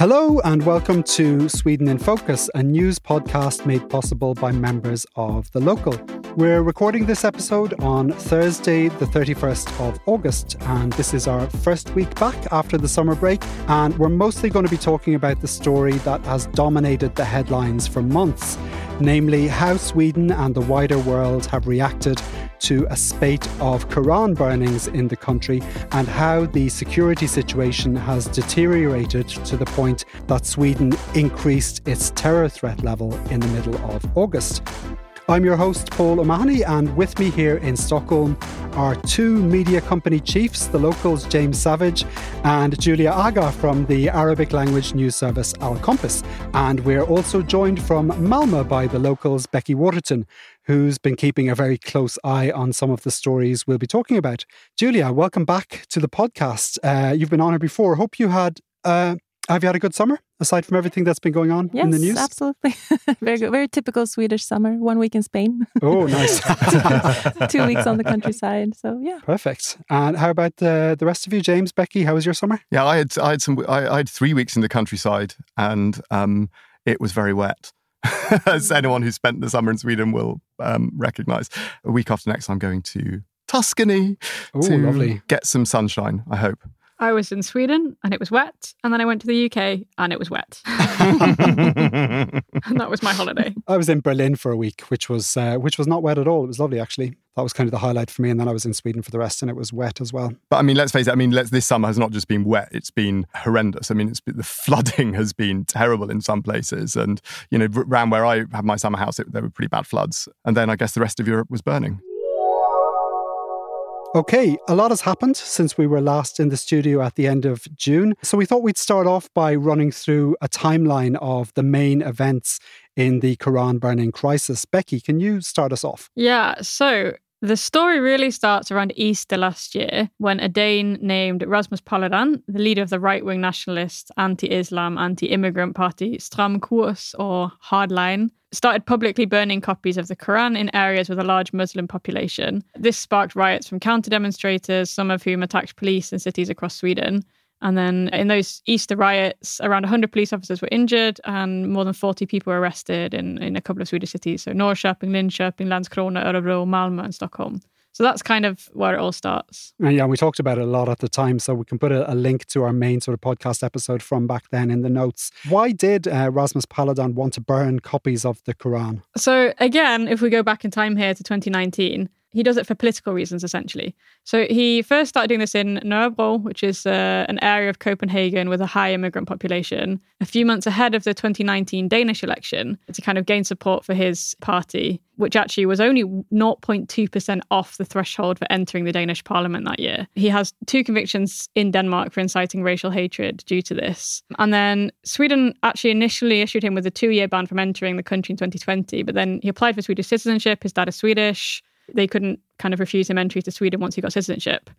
Hello, and welcome to Sweden in Focus, a news podcast made possible by members of The Local. We're recording this episode on Thursday, the 31st of August, and this is our first week back after the summer break. And we're mostly going to be talking about the story that has dominated the headlines for months namely how Sweden and the wider world have reacted to a spate of Quran burnings in the country and how the security situation has deteriorated to the point that Sweden increased its terror threat level in the middle of August. I'm your host, Paul O'Mahony, and with me here in Stockholm are two media company chiefs, the locals James Savage and Julia Agha from the Arabic language news service Al Kompis. And we're also joined from Malmö by the locals Becky Waterton, who's been keeping a very close eye on some of the stories we'll be talking about. Julia, welcome back to the podcast. Uh, you've been on here before. Hope you had uh, have you had a good summer aside from everything that's been going on yes, in the news? absolutely. very good. Very typical Swedish summer. One week in Spain. Oh, nice. Two weeks on the countryside. So yeah. Perfect. And how about the the rest of you, James, Becky? How was your summer? Yeah, I had I had some I, I had three weeks in the countryside, and um, it was very wet. As anyone who spent the summer in Sweden will um, recognise. A week after next, I'm going to Tuscany Oh, to lovely. get some sunshine. I hope. I was in Sweden and it was wet, and then I went to the UK and it was wet, and that was my holiday. I was in Berlin for a week, which was uh, which was not wet at all. It was lovely, actually. That was kind of the highlight for me. And then I was in Sweden for the rest, and it was wet as well. But I mean, let's face it. I mean, let's, this summer has not just been wet; it's been horrendous. I mean, it's been, the flooding has been terrible in some places, and you know, around where I had my summer house, it, there were pretty bad floods. And then I guess the rest of Europe was burning. Okay, a lot has happened since we were last in the studio at the end of June. So we thought we'd start off by running through a timeline of the main events in the Quran burning crisis. Becky, can you start us off? Yeah, so the story really starts around Easter last year when a Dane named Rasmus Paludan, the leader of the right wing nationalist, anti Islam, anti immigrant party Stram Kurs or Hardline, started publicly burning copies of the Quran in areas with a large Muslim population. This sparked riots from counter demonstrators, some of whom attacked police in cities across Sweden. And then in those Easter riots, around 100 police officers were injured and more than 40 people were arrested in, in a couple of Swedish cities. So Norrköping, Linköping, Landskrona, Örebro, Malmö, and Stockholm. So that's kind of where it all starts. And yeah, we talked about it a lot at the time, so we can put a, a link to our main sort of podcast episode from back then in the notes. Why did uh, Rasmus Paludan want to burn copies of the Quran? So again, if we go back in time here to 2019, he does it for political reasons, essentially. So he first started doing this in Nørrebro, which is uh, an area of Copenhagen with a high immigrant population, a few months ahead of the 2019 Danish election to kind of gain support for his party, which actually was only 0.2% off the threshold for entering the Danish parliament that year. He has two convictions in Denmark for inciting racial hatred due to this. And then Sweden actually initially issued him with a two year ban from entering the country in 2020, but then he applied for Swedish citizenship. His dad is Swedish they couldn't kind of refuse him entry to Sweden once he got citizenship.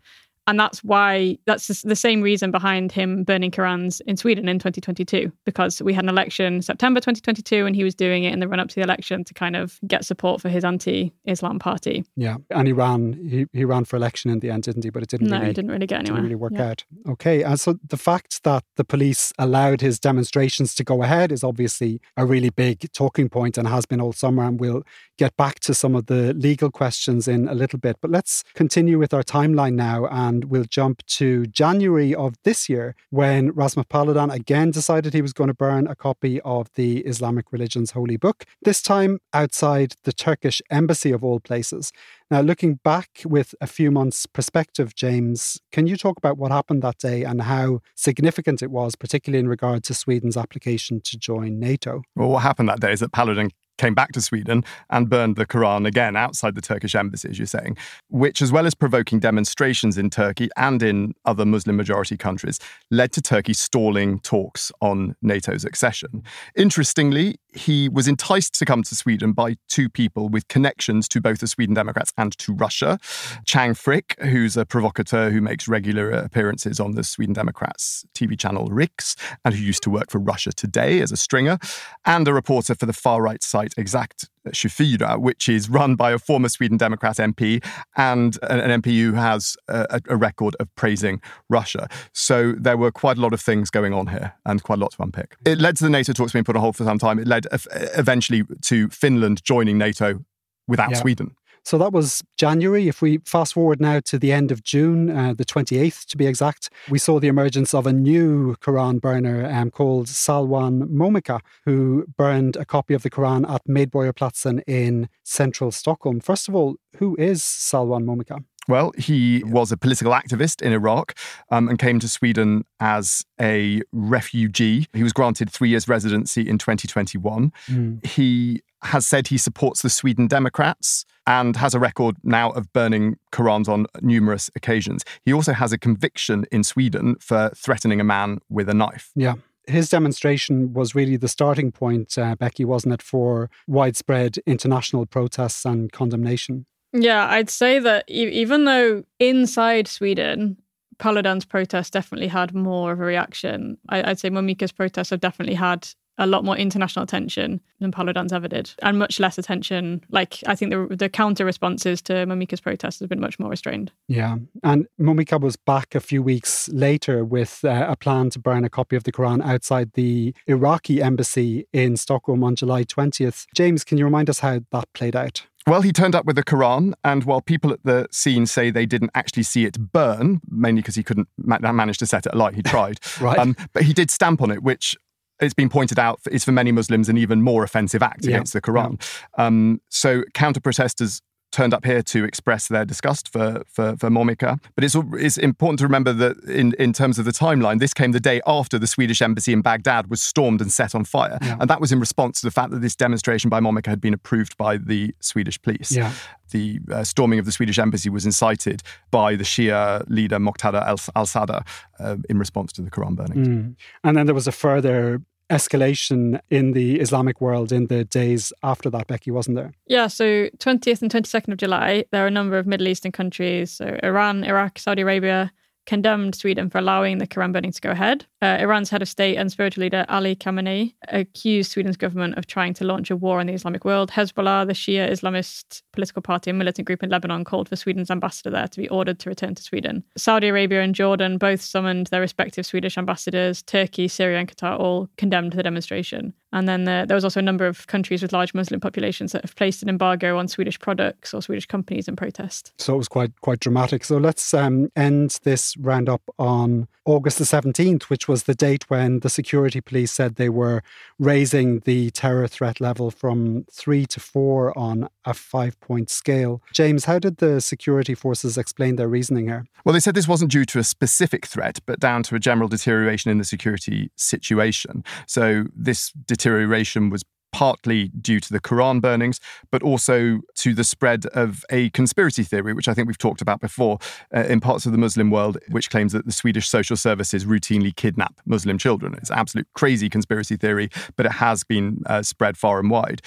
And that's why, that's the same reason behind him burning Korans in Sweden in 2022, because we had an election September 2022 and he was doing it in the run up to the election to kind of get support for his anti Islam party. Yeah. And he ran, he, he ran for election in the end, didn't he? But it didn't no, really, it didn't really get anywhere. Didn't really work yeah. out. Okay. And so the fact that the police allowed his demonstrations to go ahead is obviously a really big talking point and has been all summer. And we'll get back to some of the legal questions in a little bit. But let's continue with our timeline now and We'll jump to January of this year when Rasmus Paludan again decided he was going to burn a copy of the Islamic religion's holy book, this time outside the Turkish embassy of all places. Now, looking back with a few months' perspective, James, can you talk about what happened that day and how significant it was, particularly in regard to Sweden's application to join NATO? Well, what happened that day is that Paludan came back to Sweden and burned the Quran again outside the Turkish embassy, as you're saying, which, as well as provoking demonstrations in Turkey and in other Muslim majority countries, led to Turkey stalling talks on NATO's accession. Interestingly, he was enticed to come to Sweden by two people with connections to both the Sweden Democrats and to Russia. Chang Frick, who's a provocateur who makes regular appearances on the Sweden Democrats TV channel Riks and who used to work for Russia Today as a stringer, and a reporter for the far right site Exakt 24, uh, which is run by a former Sweden Democrat MP and an MP who has a, a, record of praising Russia. So there were quite a lot of things going on here and quite a lot to unpick. It led to the NATO talks being put on hold for some time. It led uh, eventually to Finland joining NATO without yeah. Sweden. So that was January. If we fast forward now to the end of June, uh, the 28th to be exact, we saw the emergence of a new Quran burner um, called Salwan Momika, who burned a copy of the Quran at Medborgarplatsen in central Stockholm. First of all, who is Salwan Momika? Well, he was a political activist in Iraq um, and came to Sweden as a refugee. He was granted three years residency in 2021. Mm. He has said he supports the Sweden Democrats and has a record now of burning Qurans on numerous occasions. He also has a conviction in Sweden for threatening a man with a knife. Yeah his demonstration was really the starting point, uh, Becky, wasn't it, for widespread international protests and condemnation? Yeah, I'd say that e- even though inside Sweden, Paludan's protest definitely had more of a reaction, I- would say Momika's protests have definitely had a lot more international attention than Paludan's ever did, and much less attention. Like I think the the counter responses to Momika's protests has been much more restrained. Yeah, and Momika was back a few weeks later with uh, a plan to burn a copy of the Quran outside the Iraqi embassy in Stockholm on July twentieth. James, can you remind us how that played out? Well, he turned up with the Quran, and while people at the scene say they didn't actually see it burn, mainly because he couldn't ma- manage to set it alight, he tried. right. Um, but he did stamp on it, which it's been pointed out is for many Muslims an even more offensive act yeah. against the Quran. Yeah. Um, so counter protesters turned up here to express their disgust for for, for Momika. But it's it's important to remember that in, in terms of the timeline, this came the day after the Swedish embassy in Baghdad was stormed and set on fire, yeah. and that was in response to the fact that this demonstration by Momika had been approved by the Swedish police. Yeah. The uh, storming of the Swedish embassy was incited by the Shia leader Muqtada al Sadr uh, in response to the Quran burning. Mm. And then there was a further escalation in the Islamic world in the days after that, Becky, wasn't there? Yeah, so 20th and 22nd of July, there are a number of Middle Eastern countries, so Iran, Iraq, Saudi Arabia, condemned Sweden for allowing the Quran burning to go ahead. Uh, Iran's head of state and spiritual leader Ali Khamenei accused Sweden's government of trying to launch a war on the Islamic world. Hezbollah, the Shia Islamist political party and militant group in Lebanon, called for Sweden's ambassador there to be ordered to return to Sweden. Saudi Arabia and Jordan both summoned their respective Swedish ambassadors. Turkey, Syria, and Qatar all condemned the demonstration. And then there, there was also a number of countries with large Muslim populations that have placed an embargo on Swedish products or Swedish companies in protest. So it was quite quite dramatic. So let's um, end this roundup on August the 17th, which was the date when the security police said they were raising the terror threat level from three to four on a five point scale. James, how did the security forces explain their reasoning here? Well, they said this wasn't due to a specific threat, but down to a general deterioration in the security situation. So this deterioration was partly due to the Quran burnings, but also to the spread of a conspiracy theory, which I think we've talked about before uh, in parts of the Muslim world, which claims that the Swedish social services routinely kidnap Muslim children. It's absolute crazy conspiracy theory, but it has been uh, spread far and wide.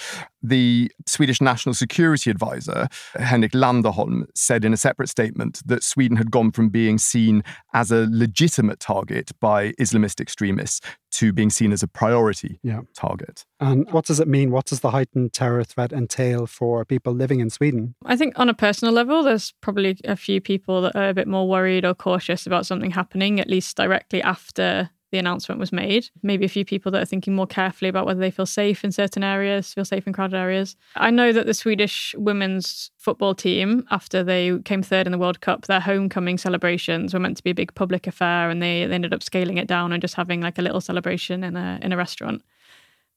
The Swedish National Security Advisor, Henrik Landerholm, said in a separate statement that Sweden had gone from being seen as a legitimate target by Islamist extremists to being seen as a priority yeah. target. And what does it mean? What does the heightened terror threat entail for people living in Sweden? I think on a personal level, there's probably a few people that are a bit more worried or cautious about something happening, at least directly after the announcement was made. Maybe a few people that are thinking more carefully about whether they feel safe in certain areas, feel safe in crowded areas. I know that the Swedish women's football team, after they came third in the World Cup, their homecoming celebrations were meant to be a big public affair, and they, they ended up scaling it down and just having like a little celebration in a in a restaurant.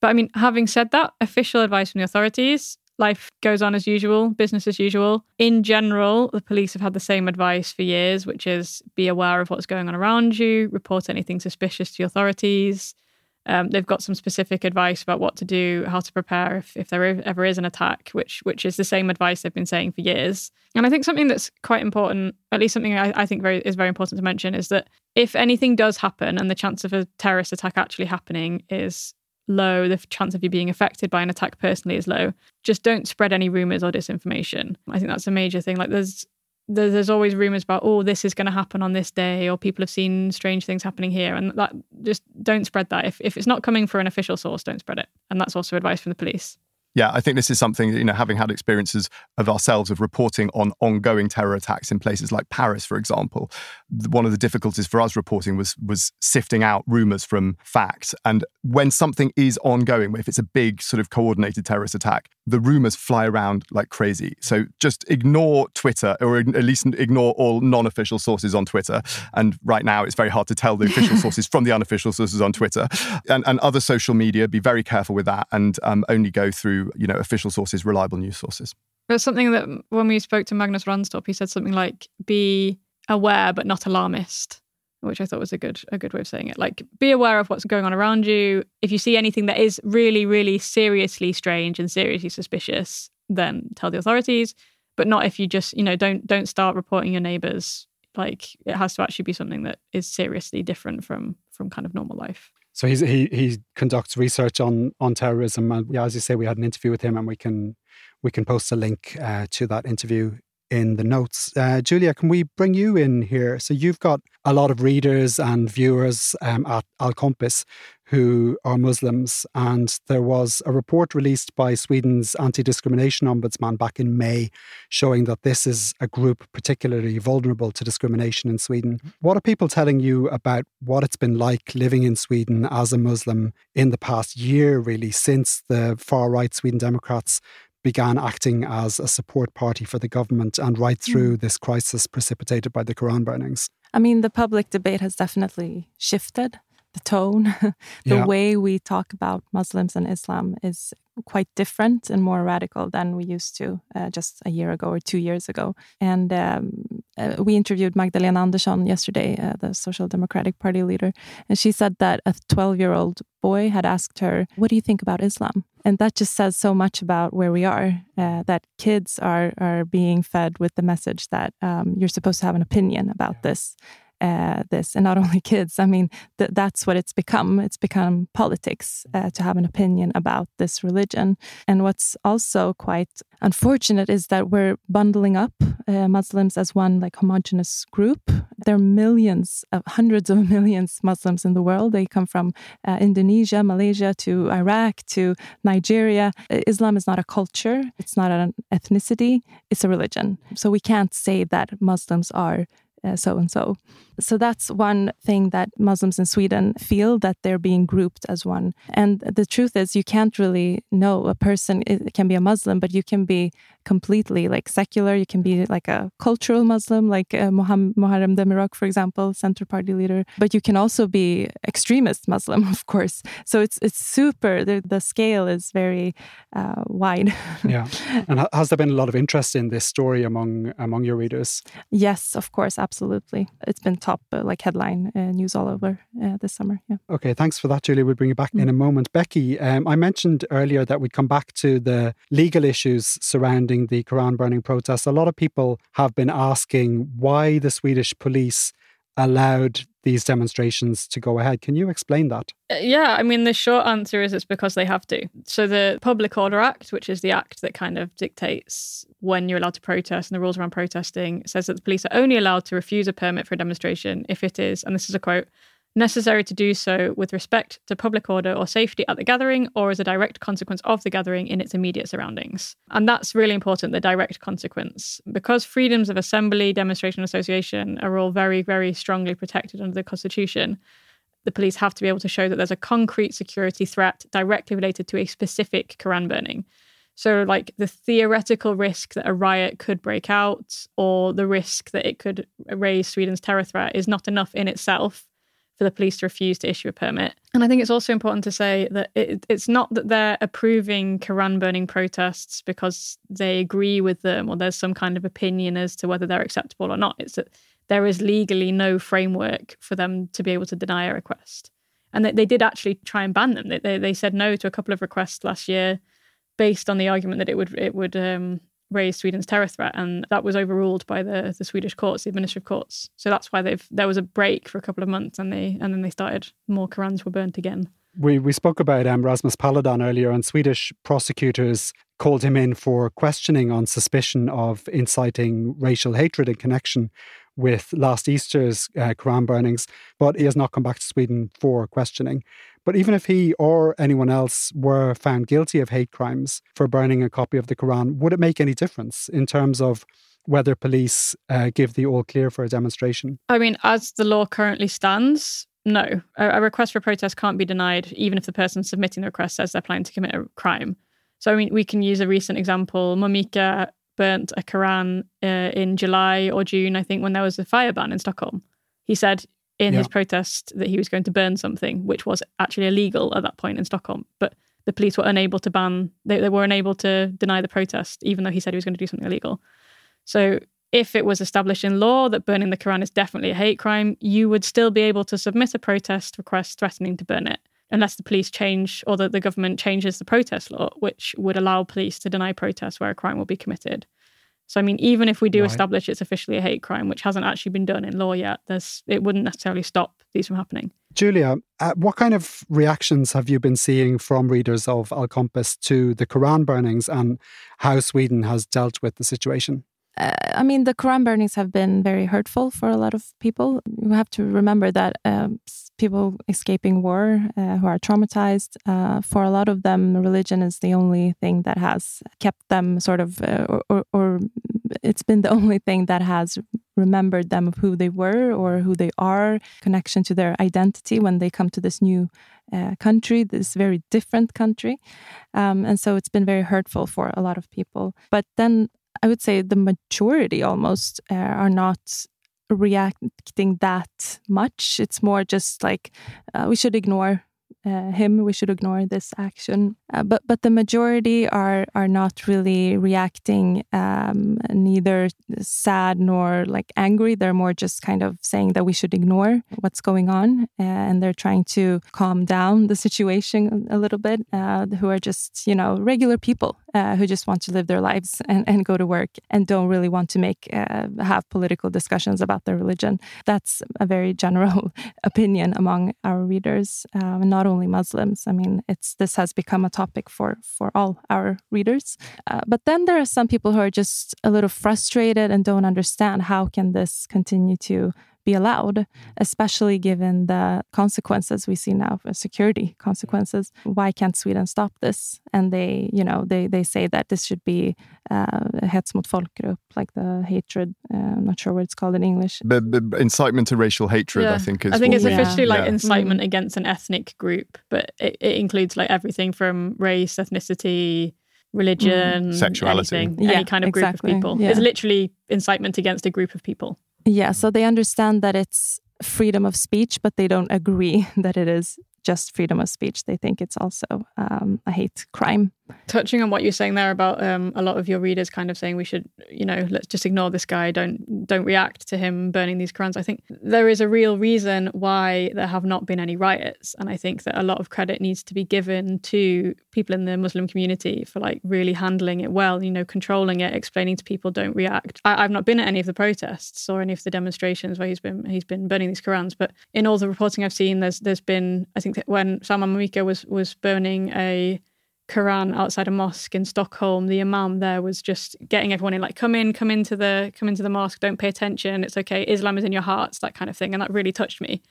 But I mean, having said that, official advice from the authorities life goes on as usual, business as usual. In general, the police have had the same advice for years, which is be aware of what's going on around you, report anything suspicious to authorities. Um, they've got some specific advice about what to do, how to prepare if, if there ever is an attack, which which is the same advice they've been saying for years. And I think something that's quite important, at least something I, I think very is very important to mention, is that if anything does happen and the chance of a terrorist attack actually happening is low, the chance of you being affected by an attack personally is low. Just don't spread any rumors or disinformation. I think that's a major thing. Like there's there's always rumors about oh this is going to happen on this day or people have seen strange things happening here and that just don't spread that if, if it's not coming from an official source don't spread it and that's also advice from the police yeah, I think this is something, you know, having had experiences of ourselves of reporting on ongoing terror attacks in places like Paris, for example. One of the difficulties for us reporting was was sifting out rumors from facts. And when something is ongoing, if it's a big sort of coordinated terrorist attack, the rumors fly around like crazy. So just ignore Twitter or at least ignore all non-official sources on Twitter. And right now it's very hard to tell the official sources from the unofficial sources on Twitter. And, and other social media, be very careful with that and um, only go through you know official sources, reliable news sources. There's something that when we spoke to Magnus Ranstorp, he said something like, "Be aware but not alarmist." Which I thought was a good a good way of saying it. Like be aware of what's going on around you. If you see anything that is really really seriously strange and seriously suspicious, then tell the authorities, but not if you just, you know, don't don't start reporting your neighbors. Like it has to actually be something that is seriously different from from kind of normal life. So he's, he he conducts research on on terrorism, and as you say, we had an interview with him, and we can we can post a link uh, to that interview in the notes. Uh, Julia, can we bring you in here? So you've got a lot of readers and viewers um, at Al Kompis who are Muslims, and there was a report released by Sweden's anti-discrimination ombudsman back in May, showing that this is a group particularly vulnerable to discrimination in Sweden. Mm-hmm. What are people telling you about what it's been like living in Sweden as a Muslim in the past year, really, since the far right Sweden Democrats began acting as a support party for the government and right through mm. this crisis precipitated by the Quran burnings? I mean, the public debate has definitely shifted. The tone, the yeah. way we talk about Muslims and Islam is quite different and more radical than we used to uh, just a year ago or two years ago. And um, uh, we interviewed Magdalena Andersson yesterday, uh, the Social Democratic Party leader, and she said that a 12 year old boy had asked her, What do you think about Islam? And that just says so much about where we are uh, that kids are, are being fed with the message that um, you're supposed to have an opinion about yeah. this uh, this, and not only kids. I mean, th- that's what it's become. It's become politics uh, to have an opinion about this religion. And what's also quite unfortunate is that we're bundling up uh, Muslims as one like homogenous group. There are millions, of, hundreds of millions Muslims in the world. They come from uh, Indonesia, Malaysia, to Iraq, to Nigeria. Islam is not a culture. It's not an ethnicity. It's a religion. So we can't say that Muslims are so and so. So that's one thing that Muslims in Sweden feel that they're being grouped as one. And the truth is, you can't really know a person it can be a Muslim, but you can be completely like secular. You can be like a cultural Muslim, like uh, Muharrem Demirok, for example, Center Party leader. But you can also be extremist Muslim, of course. So it's it's super. The, the scale is very uh, wide. yeah. And has there been a lot of interest in this story among among your readers? Yes, of course, absolutely. It's been top uh, like headline uh, news all over uh, this summer. Yeah. Okay, thanks for that, Julie. We'll bring you back mm. in a moment. Becky, um, I mentioned earlier that we'd come back to the legal issues surrounding the Quran burning protests. A lot of people have been asking why the Swedish police allowed these demonstrations to go ahead. Can you explain that? Uh, yeah, I mean, the short answer is it's because they have to. So, the Public Order Act, which is the act that kind of dictates when you're allowed to protest and the rules around protesting, says that the police are only allowed to refuse a permit for a demonstration if it is, and this is a quote, necessary to do so with respect to public order or safety at the gathering or as a direct consequence of the gathering in its immediate surroundings. And that's really important, the direct consequence. Because freedoms of assembly, demonstration, association are all very, very strongly protected under the Constitution, the police have to be able to show that there's a concrete security threat directly related to a specific Quran burning. So, like the theoretical risk that a riot could break out or the risk that it could raise Sweden's terror threat is not enough in itself for the police to refuse to issue a permit. And I think it's also important to say that it, it's not that they're approving Quran burning protests because they agree with them or there's some kind of opinion as to whether they're acceptable or not. It's that there is legally no framework for them to be able to deny a request. And they, they did actually try and ban them. They, they, they said no to a couple of requests last year based on the argument that it would it would um, raise Sweden's terror threat, and that was overruled by the the Swedish courts, the administrative courts. So that's why they've there was a break for a couple of months, and they and then they started more Korans were burnt again. We we spoke about um, Rasmus Paludan earlier, and Swedish prosecutors called him in for questioning on suspicion of inciting racial hatred in connection with last Easter's uh, Quran burnings, but he has not come back to Sweden for questioning. But even if he or anyone else were found guilty of hate crimes for burning a copy of the Quran, would it make any difference in terms of whether police uh, give the all clear for a demonstration? I mean, as the law currently stands, no. A, a request for protest can't be denied, even if the person submitting the request says they're planning to commit a crime. So, I mean, we can use a recent example. Momika burnt a Quran uh, in July or June, I think, when there was a fire ban in Stockholm. He said in yeah. his protest that he was going to burn something, which was actually illegal at that point in Stockholm. But the police were unable to ban, they, they were unable to deny the protest, even though he said he was going to do something illegal. So if it was established in law that burning the Quran is definitely a hate crime, you would still be able to submit a protest request threatening to burn it, unless the police change or that the government changes the protest law, which would allow police to deny protests where a crime will be committed. So I mean, even if we do right. establish it's officially a hate crime, which hasn't actually been done in law yet, there's it wouldn't necessarily stop these from happening. Julia, uh, what kind of reactions have you been seeing from readers of Al Kompis to the Quran burnings and how Sweden has dealt with the situation? Uh, I mean, the Quran burnings have been very hurtful for a lot of people. You have to remember that um, people escaping war uh, who are traumatized, uh, for a lot of them, religion is the only thing that has kept them sort of, uh, or, or, or, it's been the only thing that has remembered them of who they were or who they are, connection to their identity when they come to this new uh, country, this very different country. Um, and so it's been very hurtful for a lot of people. But then I would say the majority almost uh, are not reacting that much. It's more just like uh, we should ignore uh, him. We should ignore this action. Uh, but but the majority are are not really reacting um, neither sad nor like angry. They're more just kind of saying that we should ignore what's going on, uh, and they're trying to calm down the situation a little bit. Uh, who are just you know regular people uh, who just want to live their lives and, and go to work and don't really want to make have political discussions about their religion. That's a very general opinion among our readers, um, not only Muslims. I mean, it's this has become a topic for for all our readers. Uh, but then there are some people who are just a little frustrated and don't understand how can this continue to be allowed, especially given the consequences we see now for security consequences. Why can't Sweden stop this? And they, you know, they they say that this should be uh, hets mot folkgrupp, like the hatred. Uh, I'm not sure what it's called in English. But, but incitement to racial hatred, yeah. I think is. I think it's we, officially yeah. like yeah. incitement mm. against an ethnic group, but it, it includes like everything from race, ethnicity, religion, mm. sexuality, anything, yeah, any kind of exactly. group of people. Yeah. It's literally incitement against a group of people. Yeah, so they understand that it's freedom of speech, but they don't agree that it is just freedom of speech. They think it's also um, a hate crime. Touching on what you're saying there about um, a lot of your readers kind of saying we should, you know, let's just ignore this guy, don't don't react to him burning these Qurans. I think there is a real reason why there have not been any riots, and I think that a lot of credit needs to be given to people in the Muslim community for like really handling it well, you know, controlling it, explaining to people don't react. I, have not been at any of the protests or any of the demonstrations where he's been he's been burning these Qurans, but in all the reporting I've seen, there's there's been I think that when Salman Momika was was burning a Quran outside a mosque in Stockholm, the imam there was just getting everyone in, like, come in, come into the come into the mosque, don't pay attention, it's okay, Islam is in your hearts, that kind of thing. And that really touched me.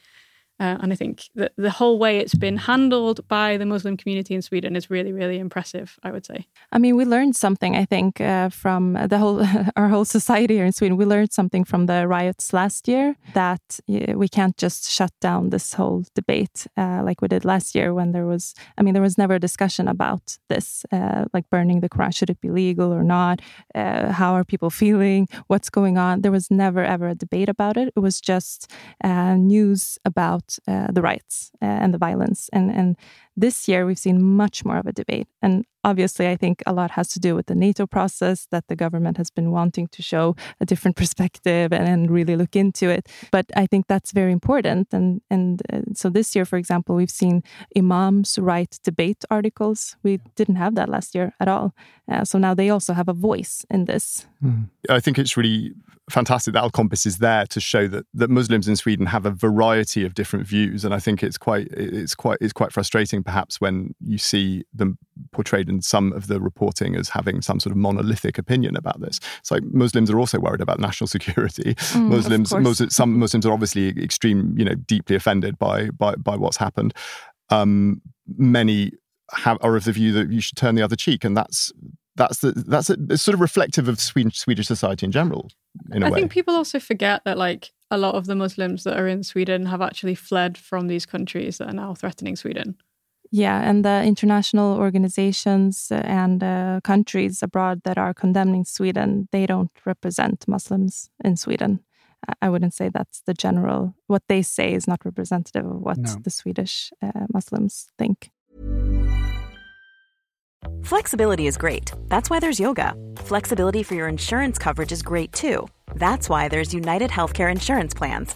Uh, and I think that the whole way it's been handled by the Muslim community in Sweden is really, really impressive, I would say. I mean, we learned something, I think, uh, from the whole, our whole society here in Sweden. We learned something from the riots last year that we can't just shut down this whole debate uh, like we did last year when there was, I mean, there was never a discussion about this, uh, like burning the Quran. Should it be legal or not? Uh, how are people feeling? What's going on? There was never, ever a debate about it. It was just uh, news about uh, the riots uh, and the violence. And, and this year, we've seen much more of a debate. And obviously, I think a lot has to do with the NATO process that the government has been wanting to show a different perspective and, and really look into it. But I think that's very important. And, and uh, so this year, for example, we've seen imams write debate articles. We didn't have that last year at all. Uh, so now they also have a voice in this. Mm. I think it's really fantastic that Al Kompis is there to show that that Muslims in Sweden have a variety of different views, and I think it's quite it's quite it's quite frustrating perhaps when you see them portrayed in some of the reporting as having some sort of monolithic opinion about this. It's like Muslims are also worried about national security. Mm, Muslims, Muslims, some Muslims are obviously extreme, you know, deeply offended by by by what's happened. Um, many have, are of the view that you should turn the other cheek, and that's that's the, that's a, it's sort of reflective of Swedish, Swedish society in general. In a I way. I think people also forget that like a lot of the Muslims that are in Sweden have actually fled from these countries that are now threatening Sweden. Yeah, and the international organizations and uh, countries abroad that are condemning Sweden, they don't represent Muslims in Sweden. I wouldn't say that's the general. What they say is not representative of what no. the Swedish uh, Muslims think. Flexibility is great. That's why there's yoga. Flexibility for your insurance coverage is great too. That's why there's United Healthcare Insurance Plans.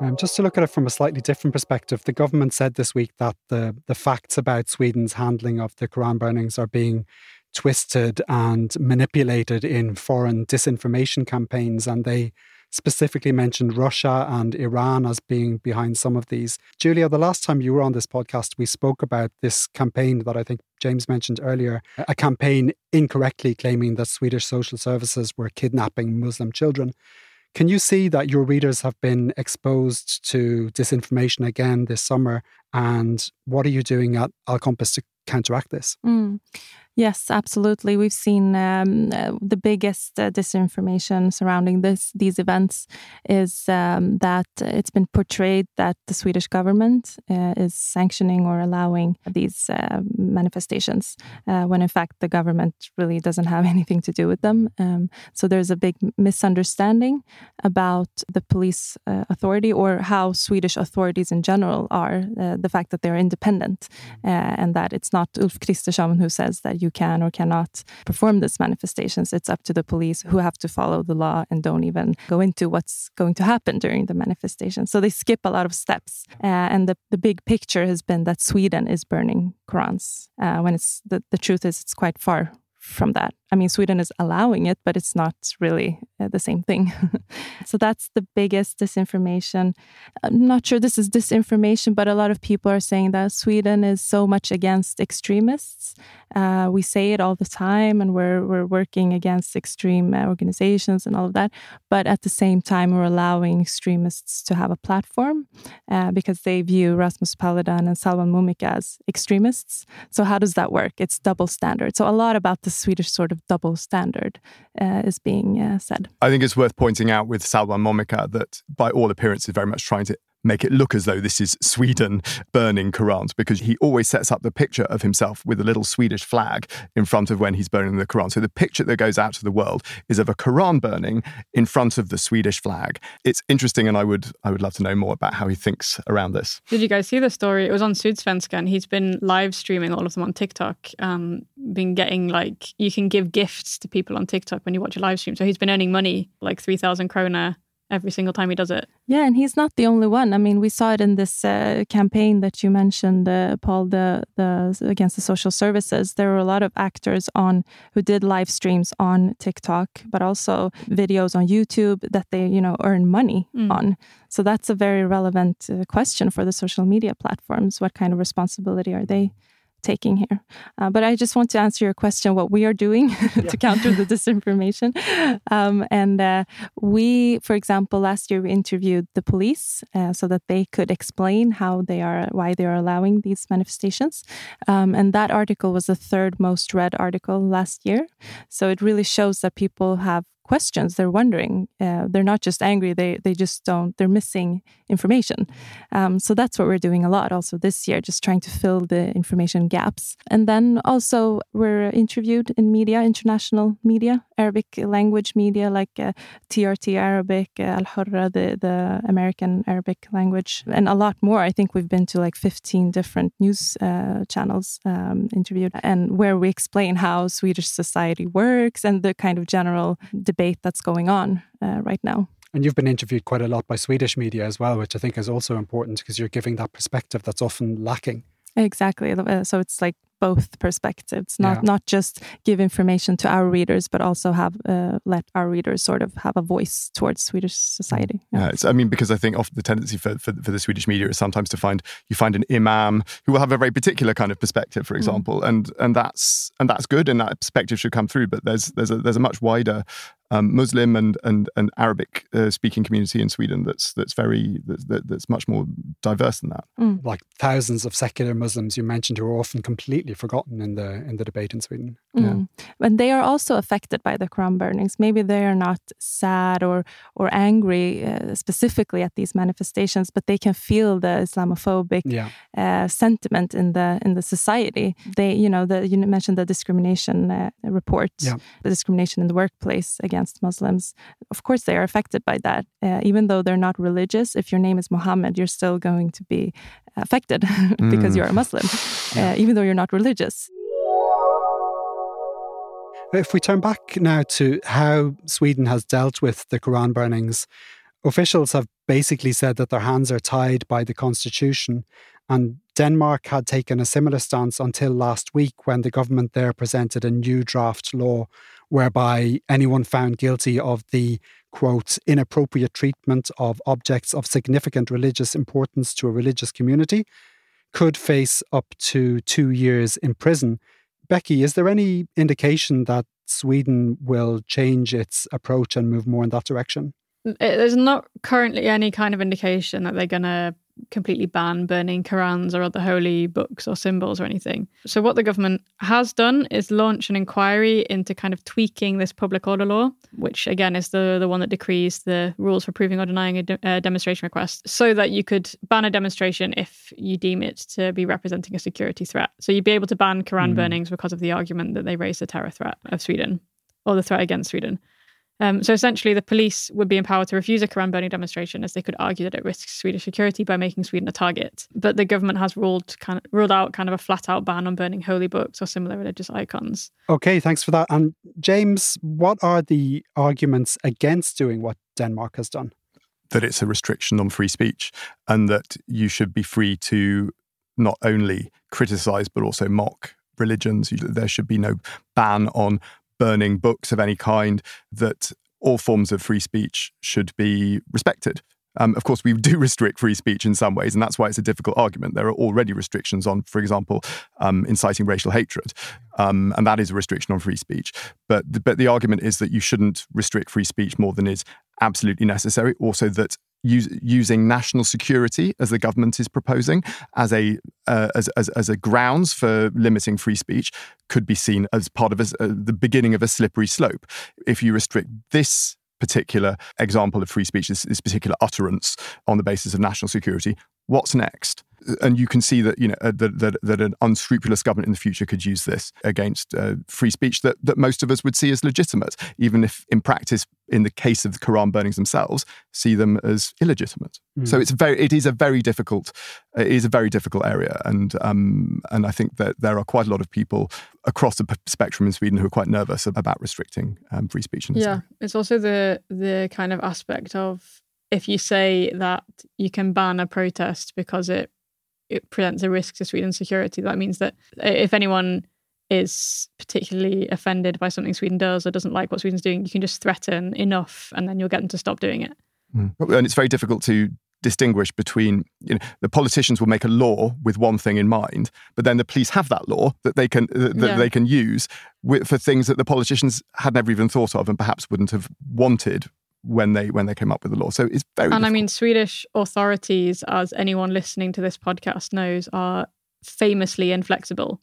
Um, just to look at it from a slightly different perspective, the government said this week that the, the facts about Sweden's handling of the Quran burnings are being twisted and manipulated in foreign disinformation campaigns. And they specifically mentioned Russia and Iran as being behind some of these. Julia, the last time you were on this podcast, we spoke about this campaign that I think James mentioned earlier a campaign incorrectly claiming that Swedish social services were kidnapping Muslim children. Can you see that your readers have been exposed to disinformation again this summer? And what are you doing at Al Kompis to counteract this? Mm. Yes, absolutely. We've seen um, uh, the biggest uh, disinformation surrounding this these events is um, that it's been portrayed that the Swedish government uh, is sanctioning or allowing these uh, manifestations, uh, when in fact the government really doesn't have anything to do with them. Um, so there's a big misunderstanding about the police uh, authority or how Swedish authorities in general are. the fact that they're independent and that it's not Ulf Kristersson who says that you can or cannot perform these manifestations. It's up to the police who have to follow the law and don't even go into what's going to happen during the manifestation. So they skip a lot of steps. Uh, and the, the big picture has been that Sweden is burning Qurans uh, when it's the, the truth is it's quite far from that. I mean, Sweden is allowing it, but it's not really uh, the same thing. so that's the biggest disinformation. I'm not sure this is disinformation, but a lot of people are saying that Sweden is so much against extremists. Uh, we say it all the time, and we're we're working against extreme uh, organizations and all of that. But at the same time, we're allowing extremists to have a platform uh, because they view Rasmus Paludan and Salman Momika as extremists. So how does that work? It's double standard. So a lot about the Swedish sort of double standard uh, is being uh, said. I think it's worth pointing out with Salwan Momika that, by all appearances, very much trying to make it look as though this is Sweden burning Qurans because he always sets up the picture of himself with a little Swedish flag in front of when he's burning the Quran. So the picture that goes out to the world is of a Quran burning in front of the Swedish flag. It's interesting and I would I would love to know more about how he thinks around this. Did you guys see the story? It was on Sydsvenska and he's been live streaming all of them on TikTok. Um, been getting like you can give gifts to people on TikTok when you watch a live stream. So he's been earning money like 3000 krona every single time he does it. Yeah, and he's not the only one. I mean, we saw it in this uh, campaign that you mentioned, uh, Paul, the the against the social services. There were a lot of actors on who did live streams on TikTok, but also videos on YouTube that they, you know, earn money mm. on. So that's a very relevant uh, question for the social media platforms. What kind of responsibility are they taking here. Uh, but I just want to answer your question what we are doing to counter the disinformation. Um, and uh, we, for example, last year we interviewed the police uh, so that they could explain how they are, why they are allowing these manifestations. Um, and that article was the third most read article last year. So it really shows that people have questions they're wondering uh, they're not just angry they they just don't they're missing information. Um, so that's what we're doing a lot also this year just trying to fill the information gaps. And then also we're interviewed in media international media arabic language media like uh, trt arabic uh, al hurra the, the american arabic language and a lot more i think we've been to like 15 different news uh, channels um, interviewed and where we explain how swedish society works and the kind of general debate that's going on uh, right now. And you've been interviewed quite a lot by Swedish media as well, which I think is also important because you're giving that perspective that's often lacking. Exactly. Uh, so it's like both perspectives, not yeah. not just give information to our readers, but also have uh, let our readers sort of have a voice towards Swedish society. Yeah, yeah I mean, because I think often the tendency for, for, for the Swedish media is sometimes to find you find an imam who will have a very particular kind of perspective, for mm. example, mm. and and that's and that's good, and that perspective should come through. But there's there's a there's a much wider um, Muslim and and, and Arabic uh, speaking community in Sweden that's that's very that's, that's much more diverse than that. Mm. Like thousands of secular Muslims you mentioned who are often completely forgotten in the in the debate in Sweden. Mm. Yeah. And they are also affected by the Quran burnings. Maybe they are not sad or or angry uh, specifically at these manifestations, but they can feel the Islamophobic yeah. uh, sentiment in the in the society. They, you know, the you mentioned the discrimination uh, report, yeah. the discrimination in the workplace against against Muslims, of course they are affected by that. Uh, even though they're not religious, if your name is Muhammad, you're still going to be affected because mm. you're a Muslim, uh, even though you're not religious. If we turn back now to how Sweden has dealt with the Quran burnings, officials have basically said that their hands are tied by the constitution. And Denmark had taken a similar stance until last week when the government there presented a new draft law whereby anyone found guilty of the quote inappropriate treatment of objects of significant religious importance to a religious community could face up to two years in prison. Becky, is there any indication that Sweden will change its approach and move more in that direction? Mm, eh, there's not currently any kind of indication that they're going to completely ban burning Qurans or other holy books or symbols or anything. So, what the government has done is launch an inquiry into kind of tweaking this public order law, which again is the, the one that decrees the rules for proving or denying a, de- a demonstration request, so that you could ban a demonstration if you deem it to be representing a security threat. So, you'd be able to ban Quran mm. burnings because of the argument that they raise the terror threat of Sweden or the threat against Sweden. Um, so essentially, the police would be empowered to refuse a Quran burning demonstration as they could argue that it risks Swedish security by making Sweden a target. But the government has ruled kind of ruled out kind of a flat out ban on burning holy books or similar religious icons. Okay, thanks for that. And James, what are the arguments against doing what Denmark has done? That it's a restriction on free speech and that you should be free to not only criticize but also mock religions. There should be no ban on burning books of any kind, that all forms of free speech should be respected. Um, of course, we do restrict free speech in some ways, and that's why it's a difficult argument. There are already restrictions on, for example, um, inciting racial hatred, um, and that is a restriction on free speech. But the, but the argument is that you shouldn't restrict free speech more than is absolutely necessary. Also, that use, using national security, as the government is proposing, as a uh, as, as, as a grounds for limiting free speech, could be seen as part of a, uh, the beginning of a slippery slope. If you restrict this particular example of free speech, this, this particular utterance on the basis of national security. What's next? And you can see that you know uh, that, that, that an unscrupulous government in the future could use this against uh, free speech that that most of us would see as legitimate, even if in practice, in the case of the Quran burnings themselves, see them as illegitimate. Mm. So it's very it is a very difficult it is a very difficult area, and um, and I think that there are quite a lot of people across the spectrum in Sweden who are quite nervous about restricting um, free speech. yeah, it's also the the kind of aspect of if you say that you can ban a protest because it it presents a risk to Sweden's security. That means that if anyone is particularly offended by something Sweden does or doesn't like what Sweden's doing, you can just threaten enough and then you'll get them to stop doing it. Mm. And it's very difficult to distinguish between you know the politicians will make a law with one thing in mind but then the police have that law that they can that yeah. they can use for things that the politicians had never even thought of and perhaps wouldn't have wanted when they when they came up with the law. So it's very. And difficult. I mean, Swedish authorities, as anyone listening to this podcast knows, are famously inflexible.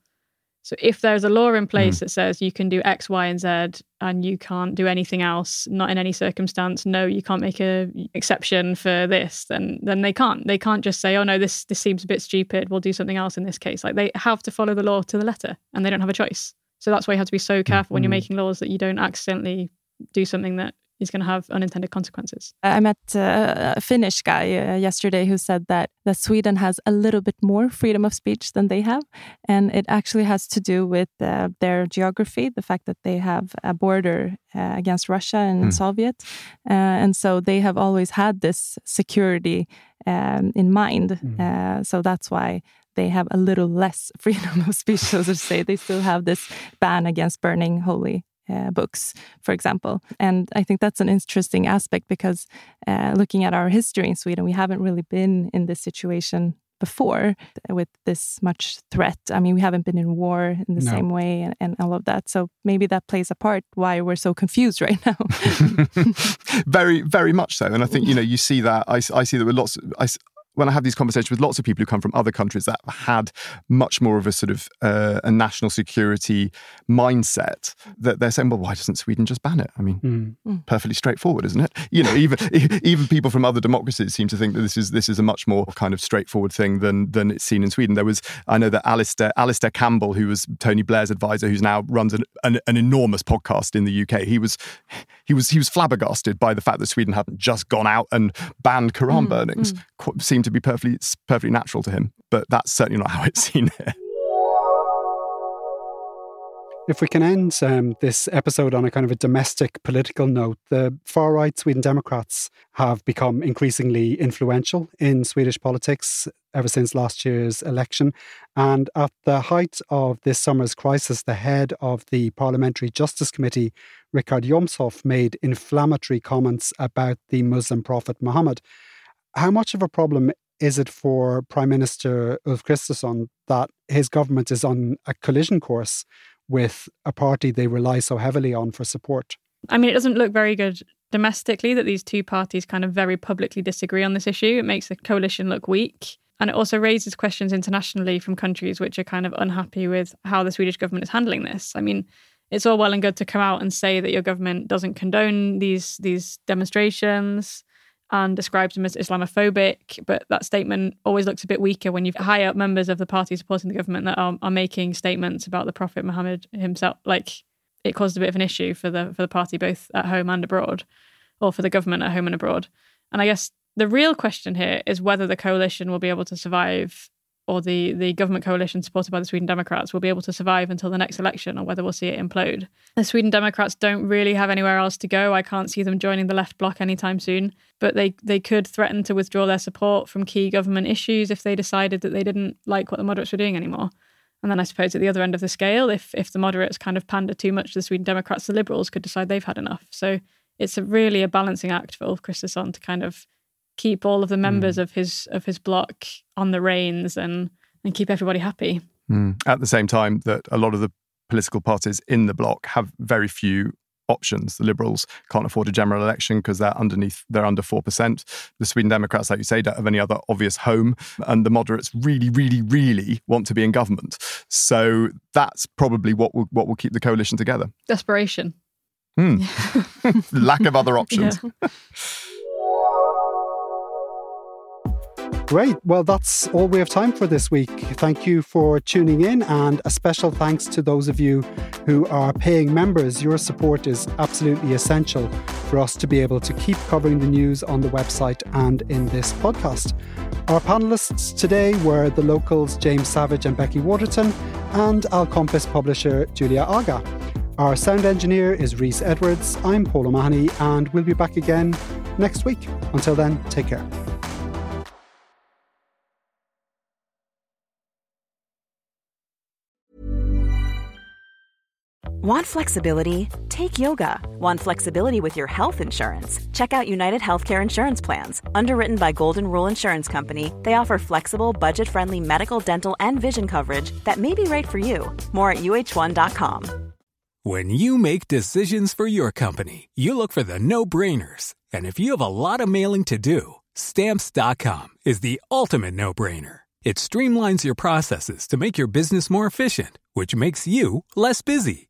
So if there's a law in place mm. that says you can do X, Y, and Z, and you can't do anything else, not in any circumstance, no, you can't make a exception for this, then then they can't. They can't just say, oh no, this this seems a bit stupid. We'll do something else in this case. Like they have to follow the law to the letter, and they don't have a choice. So that's why you have to be so careful mm-hmm. when you're hmm. making laws that you don't accidentally do something that is going to have unintended consequences. I met uh, a Finnish guy uh, yesterday who said that that Sweden has a little bit more freedom of speech than they have, and it actually has to do with uh, their geography, the fact that they have a border uh, against Russia and mm. Soviet, uh, and so they have always had this security um, in mind. Mm. so that's why they have a little less freedom of speech, so to say. They still have this ban against burning holy uh, books, for example. And I think that's an interesting aspect because uh, looking at our history in Sweden, we haven't really been in this situation before with this much threat. I mean, we haven't been in war in the no. same way and, and, all of that. So maybe that plays a part why we're so confused right now. very, very much so. And I think, you know, you see that, I, I see that with lots, of, I, when I have these conversations with lots of people who come from other countries that had much more of a sort of uh, a national security mindset, that they're saying, "Well, why doesn't Sweden just ban it?" I mean, mm. perfectly straightforward, isn't it? You know, even even people from other democracies seem to think that this is this is a much more kind of straightforward thing than than it's seen in Sweden. There was, I know that Alastair Alastair Campbell, who was Tony Blair's advisor, who's now runs an, an, an enormous podcast in the UK. He was he was he was flabbergasted by the fact that Sweden hadn't just gone out and banned Quran mm, burnings. Mm. Seemed to be perfectly perfectly natural to him. But that's certainly not how it's seen here. If we can end um, this episode on a kind of a domestic political note, the far right Sweden Democrats have become increasingly influential in Swedish politics ever since last year's election. And at the height of this summer's crisis, the head of the Parliamentary Justice Committee, Richard Jomshof, made inflammatory comments about the Muslim prophet Muhammad. How much of a problem is it for Prime Minister Ulf Kristersson that his government is on a collision course with a party they rely so heavily on for support? I mean, it doesn't look very good domestically that these two parties kind of very publicly disagree on this issue. It makes the coalition look weak. And it also raises questions internationally from countries which are kind of unhappy with how the Swedish government is handling this. I mean, it's all well and good to come out and say that your government doesn't condone these these demonstrations and describes him as Islamophobic. But that statement always looks a bit weaker when you've high up members of the party supporting the government that are, are making statements about the Prophet Muhammad himself. Like it caused a bit of an issue for the for the party both at home and abroad, or for the government at home and abroad. And I guess the real question here is whether the coalition will be able to survive or the, the government coalition supported by the Sweden Democrats will be able to survive until the next election or whether we'll see it implode. The Sweden Democrats don't really have anywhere else to go. I can't see them joining the left bloc anytime soon, but they, they could threaten to withdraw their support from key government issues if they decided that they didn't like what the moderates were doing anymore. And then I suppose at the other end of the scale, if if the moderates kind of pander too much to the Sweden Democrats, the Liberals could decide they've had enough. So it's a really a balancing act for Ulf Kristersson to kind of keep all of the members mm. of his of his block on the reins and and keep everybody happy. Mm. At the same time, that a lot of the political parties in the bloc have very few options. The Liberals can't afford a general election because they're underneath, they're under 4%. The Sweden Democrats, like you say, don't have any other obvious home. And the moderates really, really, really want to be in government. So that's probably what will, what will keep the coalition together. Desperation. Mm. Lack of other options. Yeah. Great. Well, that's all we have time for this week. Thank you for tuning in, and a special thanks to those of you who are paying members. Your support is absolutely essential for us to be able to keep covering the news on the website and in this podcast. Our panelists today were the locals James Savage and Becky Waterton, and Al Kompis publisher Julia Agha. Our sound engineer is Reese Edwards. I'm Paul O'Mahony, and we'll be back again next week. Until then, take care. Want flexibility? Take yoga. Want flexibility with your health insurance? Check out United Healthcare Insurance Plans. Underwritten by Golden Rule Insurance Company, they offer flexible, budget friendly medical, dental, and vision coverage that may be right for you. More at uh1.com. When you make decisions for your company, you look for the no brainers. And if you have a lot of mailing to do, stamps.com is the ultimate no brainer. It streamlines your processes to make your business more efficient, which makes you less busy.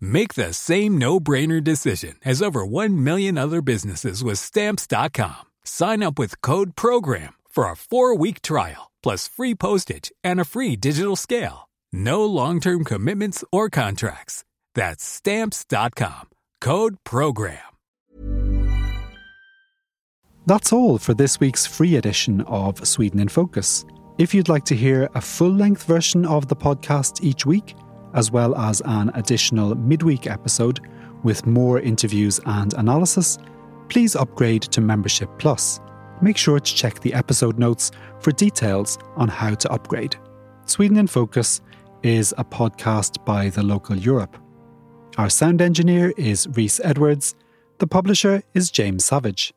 Make the same no-brainer decision as over 1 million other businesses with stamps.com. Sign up with code program for a 4-week trial plus free postage and a free digital scale. No long-term commitments or contracts. That's stamps.com. Code program. That's all for this week's free edition of Sweden in Focus. If you'd like to hear a full-length version of the podcast each week, as well as an additional midweek episode with more interviews and analysis, please upgrade to Membership Plus. Make sure to check the episode notes for details on how to upgrade. Sweden in Focus is a podcast by the local Europe. Our sound engineer is Reese Edwards. The publisher is James Savage.